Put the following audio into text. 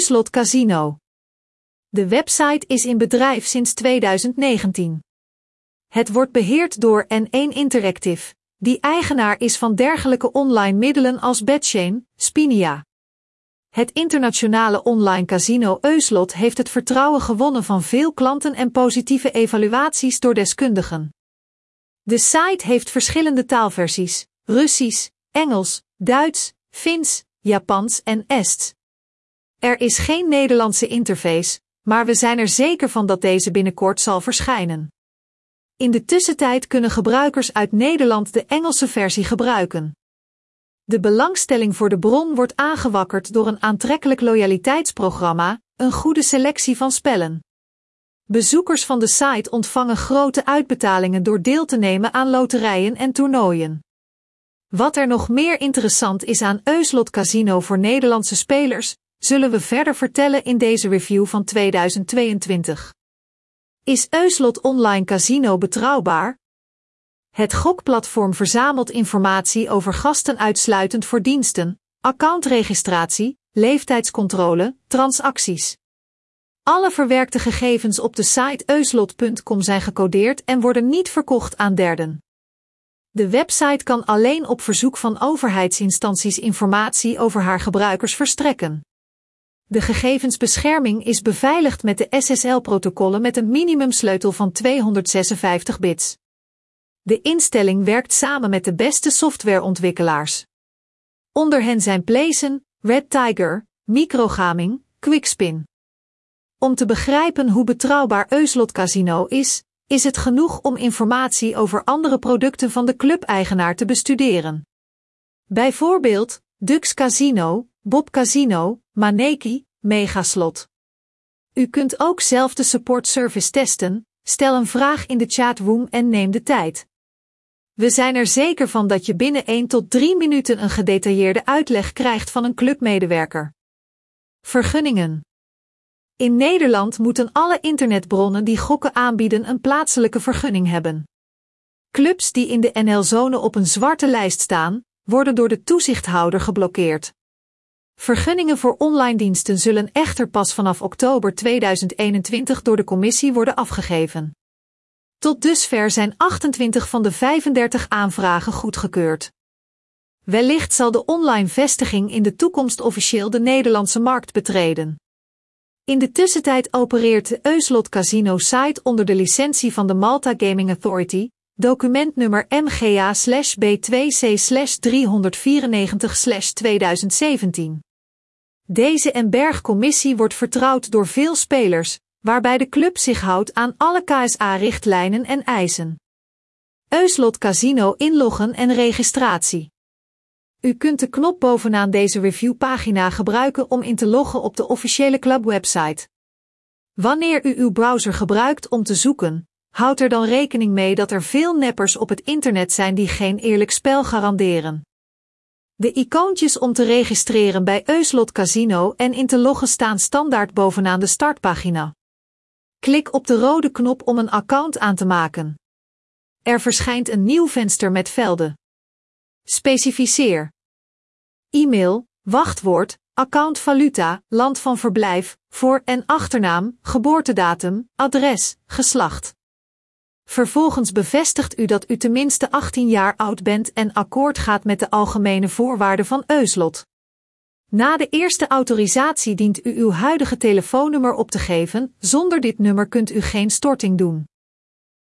Euslot Casino. De website is in bedrijf sinds 2019. Het wordt beheerd door N1 Interactive, die eigenaar is van dergelijke online middelen als Betchain, Spinia. Het internationale online casino Euslot heeft het vertrouwen gewonnen van veel klanten en positieve evaluaties door deskundigen. De site heeft verschillende taalversies: Russisch, Engels, Duits, Fins, Japans en Ests. Er is geen Nederlandse interface, maar we zijn er zeker van dat deze binnenkort zal verschijnen. In de tussentijd kunnen gebruikers uit Nederland de Engelse versie gebruiken. De belangstelling voor de bron wordt aangewakkerd door een aantrekkelijk loyaliteitsprogramma, een goede selectie van spellen. Bezoekers van de site ontvangen grote uitbetalingen door deel te nemen aan loterijen en toernooien. Wat er nog meer interessant is aan Euslot Casino voor Nederlandse spelers, zullen we verder vertellen in deze review van 2022. Is Euslot Online Casino betrouwbaar? Het gokplatform verzamelt informatie over gasten uitsluitend voor diensten, accountregistratie, leeftijdscontrole, transacties. Alle verwerkte gegevens op de site euslot.com zijn gecodeerd en worden niet verkocht aan derden. De website kan alleen op verzoek van overheidsinstanties informatie over haar gebruikers verstrekken. De gegevensbescherming is beveiligd met de SSL-protocollen met een minimumsleutel van 256 bits. De instelling werkt samen met de beste softwareontwikkelaars. Onder hen zijn Playzen, Red Tiger, Microgaming, Quickspin. Om te begrijpen hoe betrouwbaar Euslot Casino is, is het genoeg om informatie over andere producten van de clubeigenaar te bestuderen. Bijvoorbeeld Dux Casino, Bob Casino, Maneki, Megaslot. U kunt ook zelf de support service testen, stel een vraag in de chatroom en neem de tijd. We zijn er zeker van dat je binnen 1 tot 3 minuten een gedetailleerde uitleg krijgt van een clubmedewerker. Vergunningen. In Nederland moeten alle internetbronnen die gokken aanbieden een plaatselijke vergunning hebben. Clubs die in de NL-zone op een zwarte lijst staan, worden door de toezichthouder geblokkeerd. Vergunningen voor online diensten zullen echter pas vanaf oktober 2021 door de commissie worden afgegeven. Tot dusver zijn 28 van de 35 aanvragen goedgekeurd. Wellicht zal de online vestiging in de toekomst officieel de Nederlandse markt betreden. In de tussentijd opereert de Euslot Casino site onder de licentie van de Malta Gaming Authority, documentnummer MGA/B2C/394/2017. Deze en bergcommissie wordt vertrouwd door veel spelers, waarbij de club zich houdt aan alle KSA-richtlijnen en eisen. Euslot Casino inloggen en registratie. U kunt de knop bovenaan deze reviewpagina gebruiken om in te loggen op de officiële clubwebsite. Wanneer u uw browser gebruikt om te zoeken, houd er dan rekening mee dat er veel neppers op het internet zijn die geen eerlijk spel garanderen. De icoontjes om te registreren bij Euslot Casino en in te loggen staan standaard bovenaan de startpagina. Klik op de rode knop om een account aan te maken. Er verschijnt een nieuw venster met velden. Specificeer. E-mail, wachtwoord, account valuta, land van verblijf, voor- en achternaam, geboortedatum, adres, geslacht. Vervolgens bevestigt u dat u tenminste 18 jaar oud bent en akkoord gaat met de algemene voorwaarden van Euslot. Na de eerste autorisatie dient u uw huidige telefoonnummer op te geven, zonder dit nummer kunt u geen storting doen.